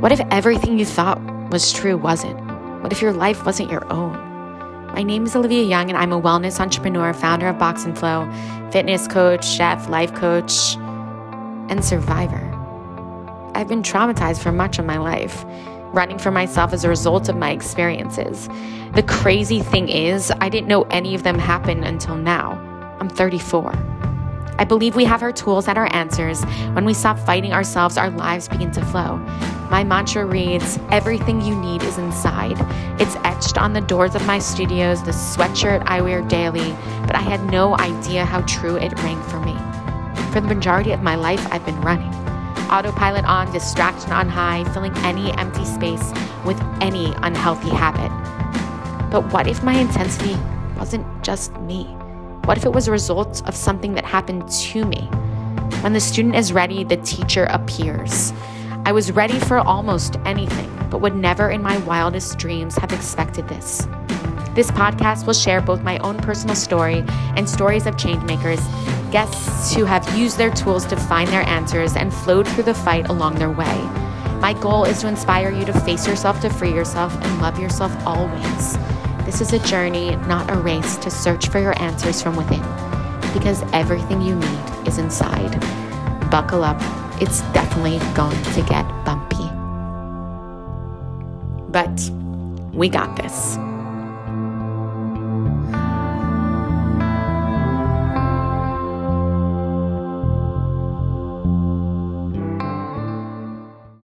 What if everything you thought was true wasn't? What if your life wasn't your own? My name is Olivia Young, and I'm a wellness entrepreneur, founder of Box and Flow, fitness coach, chef, life coach, and survivor. I've been traumatized for much of my life, running for myself as a result of my experiences. The crazy thing is, I didn't know any of them happened until now. I'm 34. I believe we have our tools and our answers. When we stop fighting ourselves, our lives begin to flow. My mantra reads Everything you need is inside. It's etched on the doors of my studios, the sweatshirt I wear daily, but I had no idea how true it rang for me. For the majority of my life, I've been running. Autopilot on, distraction on high, filling any empty space with any unhealthy habit. But what if my intensity wasn't just me? What if it was a result of something that happened to me? When the student is ready, the teacher appears. I was ready for almost anything, but would never in my wildest dreams have expected this. This podcast will share both my own personal story and stories of changemakers, guests who have used their tools to find their answers and flowed through the fight along their way. My goal is to inspire you to face yourself, to free yourself, and love yourself always. This is a journey, not a race, to search for your answers from within. Because everything you need is inside. Buckle up, it's definitely going to get bumpy. But we got this.